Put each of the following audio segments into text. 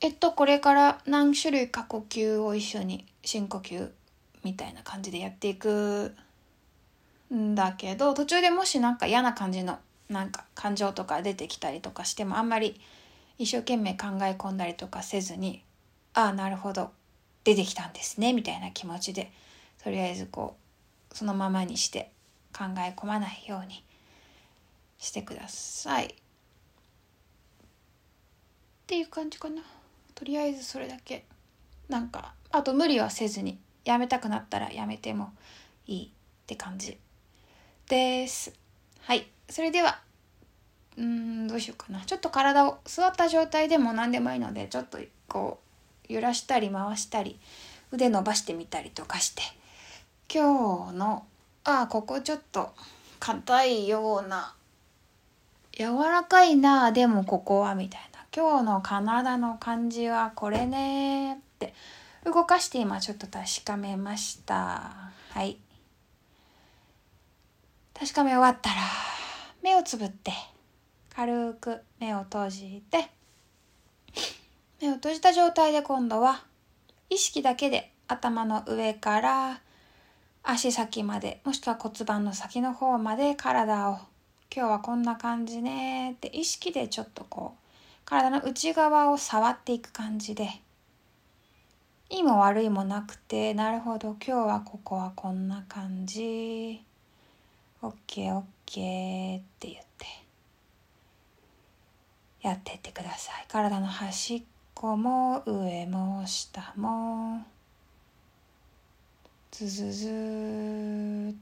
えっとこれから何種類か呼吸を一緒に深呼吸みたいな感じでやっていくんだけど途中でもしなんか嫌な感じのなんか感情とか出てきたりとかしてもあんまり一生懸命考え込んだりとかせずにああなるほど出てきたんですねみたいな気持ちでとりあえずこうそのままにして考え込まないようにしてください。っていう感じかな。とりあえずそれだけ。なんかあと無理はせずにやめたくなったらやめてもいいって感じです。はい。それでは、うん、どうしようかな。ちょっと体を座った状態でも何でもいいので、ちょっとこう、揺らしたり回したり、腕伸ばしてみたりとかして、今日の、ああ、ここちょっと硬いような、柔らかいな、でもここは、みたいな。今日の体の感じはこれねって動かして今ちょっと確かめました。はい。確かめ終わったら、目をつぶって軽く目を閉じて目を閉じた状態で今度は意識だけで頭の上から足先までもしくは骨盤の先の方まで体を今日はこんな感じねって意識でちょっとこう体の内側を触っていく感じでいいも悪いもなくてなるほど今日はここはこんな感じ OKOK って言ってやってってください。体の端っこも上も下もずずずっ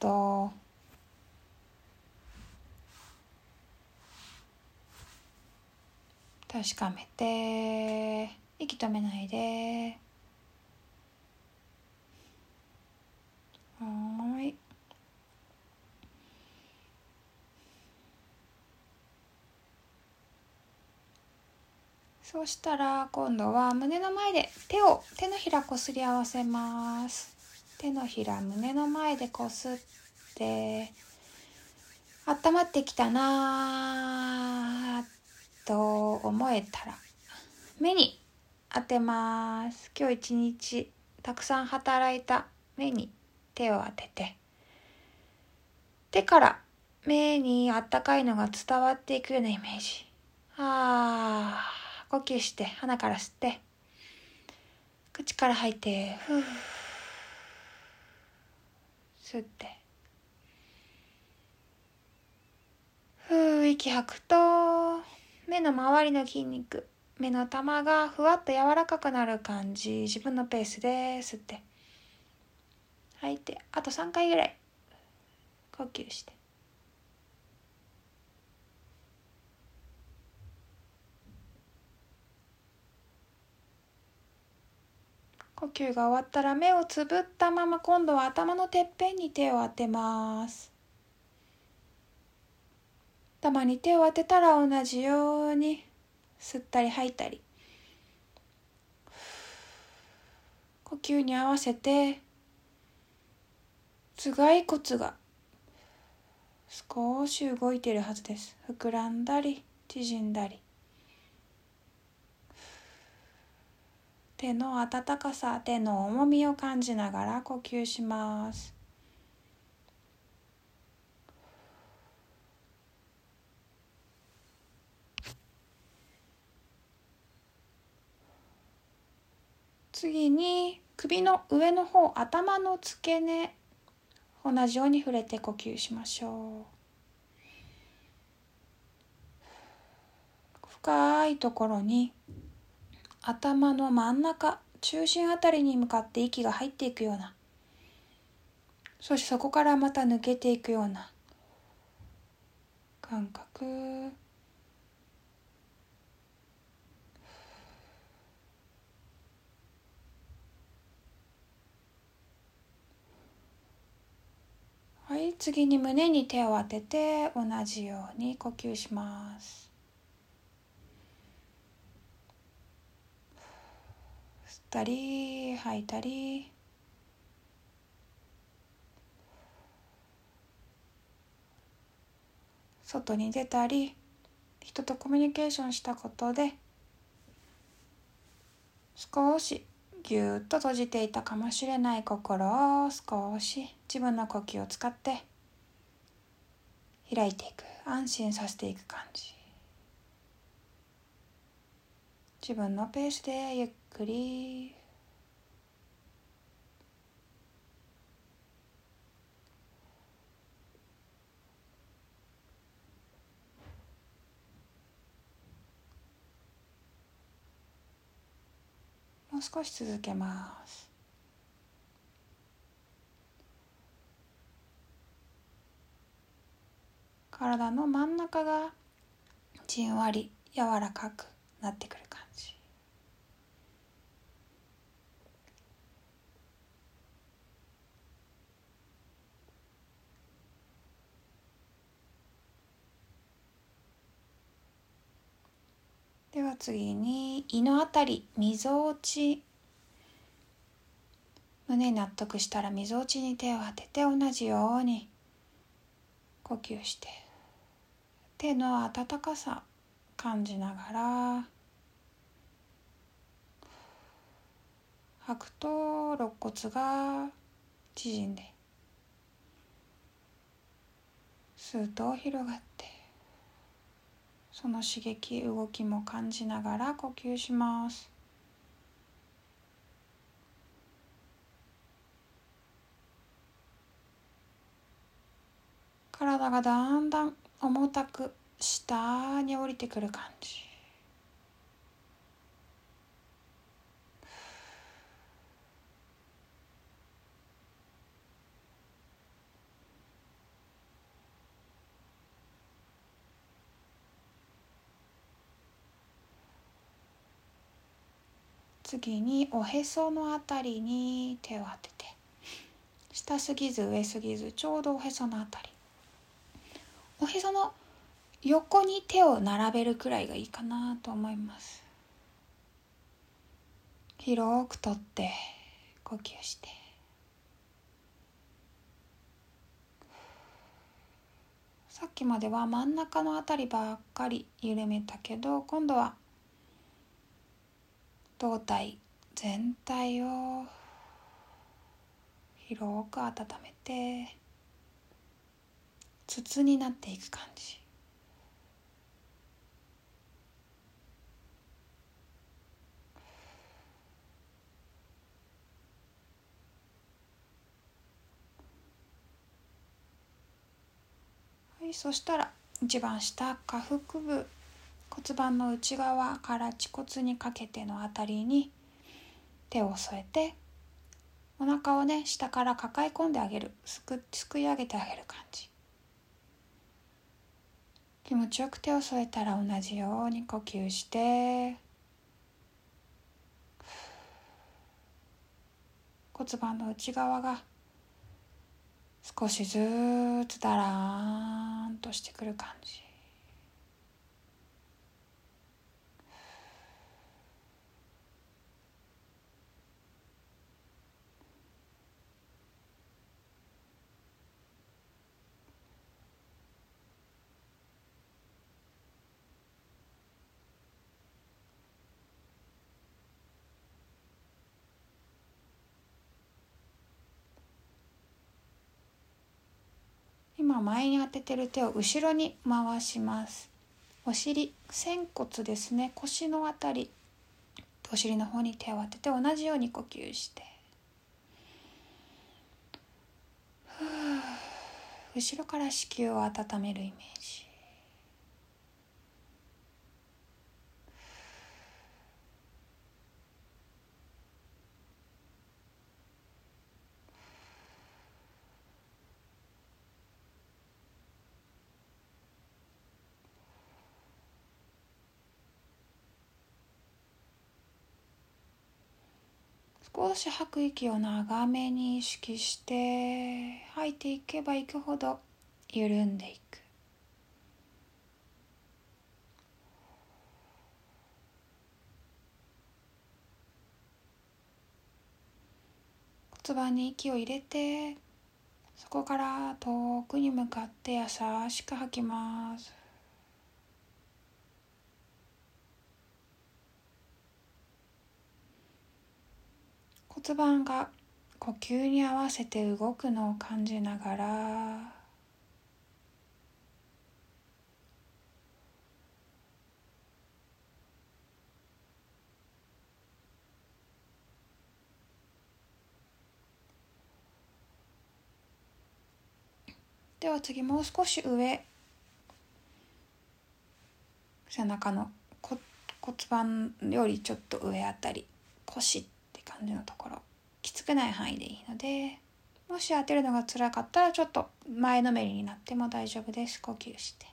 と確かめて息止めないで。はい。そうしたら今度は胸の前で手を手のひらこすり合わせます。手のひら胸の前でこすって温まってきたなと思えたら目に当てます。今日一日たくさん働いた目に手を当てて。手から目にあったかいのが伝わっていくようなイメージ。ああ呼吸して鼻から吸って。口から吐いてふう吸って。ふう息吐くと目の周りの筋肉目の玉がふわっと柔らかくなる感じ自分のペースで吸って。吐いてあと3回ぐらい。呼吸して。呼吸が終わったら目をつぶったまま今度は頭のてっぺんに手を当てます。頭に手を当てたら同じように吸ったり吐いたり。呼吸に合わせて頭蓋骨が少し動いているはずです。膨らんだり縮んだり。手の温かさ手の重みを感じながら呼吸します。次に首の上の方頭の付け根同じように触れて呼吸しましょう。深いところに頭の真ん中中心あたりに向かって息が入っていくようなそしてそこからまた抜けていくような感覚。はい次に胸に手を当てて同じように呼吸します。ったり吐いたり。外に出たり。人とコミュニケーションしたことで少しぎゅっと閉じていたかもしれない心を少し自分の呼吸を使って開いていく安心させていく感じ。自分のペースでゆっくり。もう少し続けます。体の真ん中がじんわり柔らかくなってくる感じ。では次に胃のあたりみぞおち。胸納得したらみぞおちに手を当てて同じように呼吸して。手の温かさ感じながら吐くと肋骨が縮んでスーッと広がってその刺激動きも感じながら呼吸します。体がだんだん重たく下に降りてくる感じ。次におへそのあたりに手を当てて。下すぎず上すぎずちょうどおへそのあたり。おへその横に手を並べるくらいがいいかなと思います。広くとって呼吸して。さっきまでは真ん中のあたりばっかり緩めたけど今度は胴体全体を広く温めて筒になっていく感じ。はいそしたら一番下下腹部骨盤の内側から恥骨にかけてのあたりに手を添えてお腹をね下から抱え込んであげる。すくすくい上げてあげる感じ。気持ちよく手を添えたら同じように呼吸して。骨盤の内側が少しずつだらーんとしてくる感じ。今前に当ててる手を後ろに回します。お尻仙骨ですね。腰のあたり。お尻の方に手を当てて同じように呼吸して。後ろから子宮を温めるイメージ。少し吐く息を長めに意識して吐いていけばいくほど緩んでいく。骨盤に息を入れてそこから遠くに向かって優しく吐きます。骨盤が呼吸に合わせて動くのを感じながらでは次もう少し上背中の骨盤よりちょっと上あたり腰って感じのところ。きつくない範囲でいいのでもし当てるのが辛かったらちょっと前のめりになっても大丈夫です。呼吸して。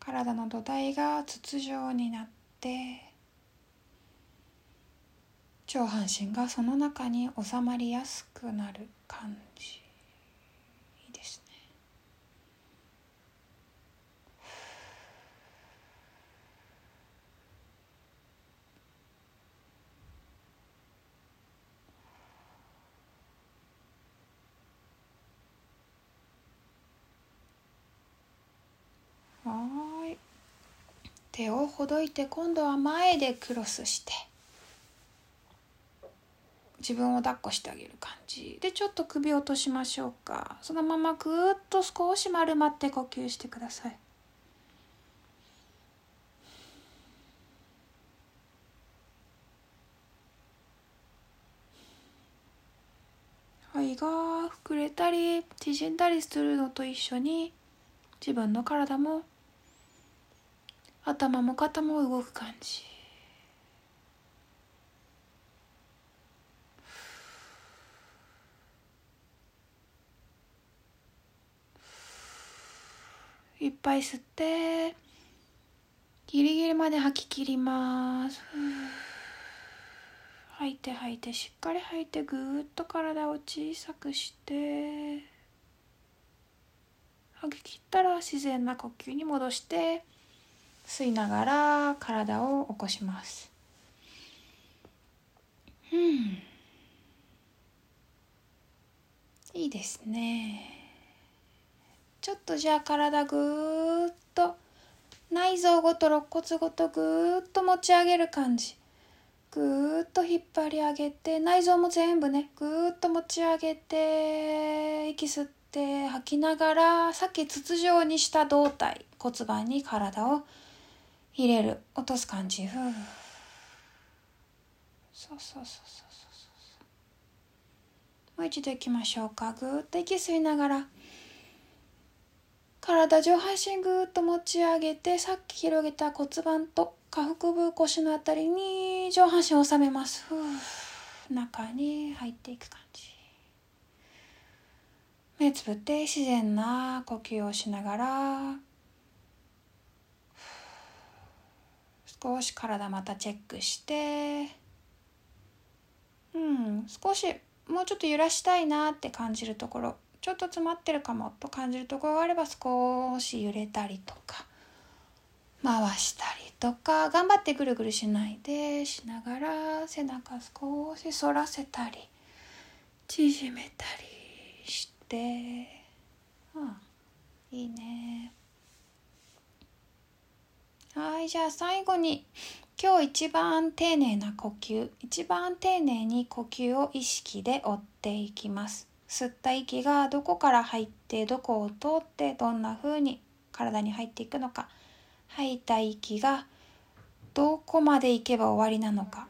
体の土台が筒状になって上半身がその中に収まりやすくなる感じいいですねはい手をほどいて今度は前でクロスして自分を抱っこしてあげる感じ。でちょっと首を落としましょうか。そのままぐーっと少し丸まって呼吸してください。肺が膨れたり縮んだりするのと一緒に自分の体も頭も肩も動く感じ。いっぱい吸ってギリギリまで吐き切ります。吐いて吐いてしっかり吐いてぐーっと体を小さくして吐き切ったら自然な呼吸に戻して吸いながら体を起こします。うん。いいですね。ちょっとじゃあ体ぐーっと内臓ごと肋骨ごとぐーっと持ち上げる感じ。ぐーっと引っ張り上げて内臓も全部ねぐーっと持ち上げて息吸って吐きながらさっき筒状にした胴体骨盤に体を入れる。落とす感じ。ふうそうそうそうそうそうもう一度いきましょうか。ぐーっと息吸いながら。体上半身ぐーっと持ち上げてさっき広げた骨盤と下腹部腰のあたりに上半身を収めます。ふう。中に入っていく感じ。目つぶって自然な呼吸をしながら。少し体またチェックしてうん少しもうちょっと揺らしたいなって感じるところちょっと詰まってるかもと感じるところがあれば少し揺れたりとか回したりとか頑張ってぐるぐるしないでしながら背中少し反らせたり縮めたりしてうんいいねはじゃあ最後に今日一番丁寧な呼吸一番丁寧に呼吸を意識で追っていきます。吸った息がどこから入ってどこを通ってどんな風に体に入っていくのか。吐いた息がどこまで行けば終わりなのか。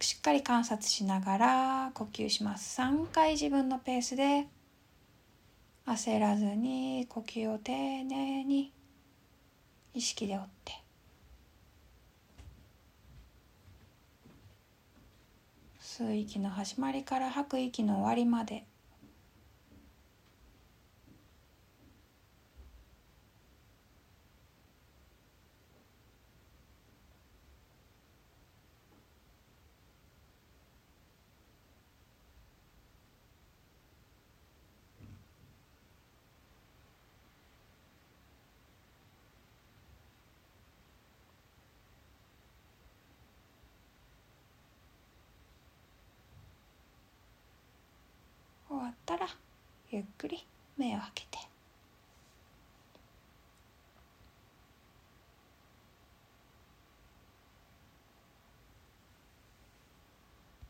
しっかり観察しながら呼吸します。3回自分のペースで焦らずに呼吸を丁寧に意識で追って。吸う息の始まりから吐く息の終わりまで終わったらゆっくり目を開けて。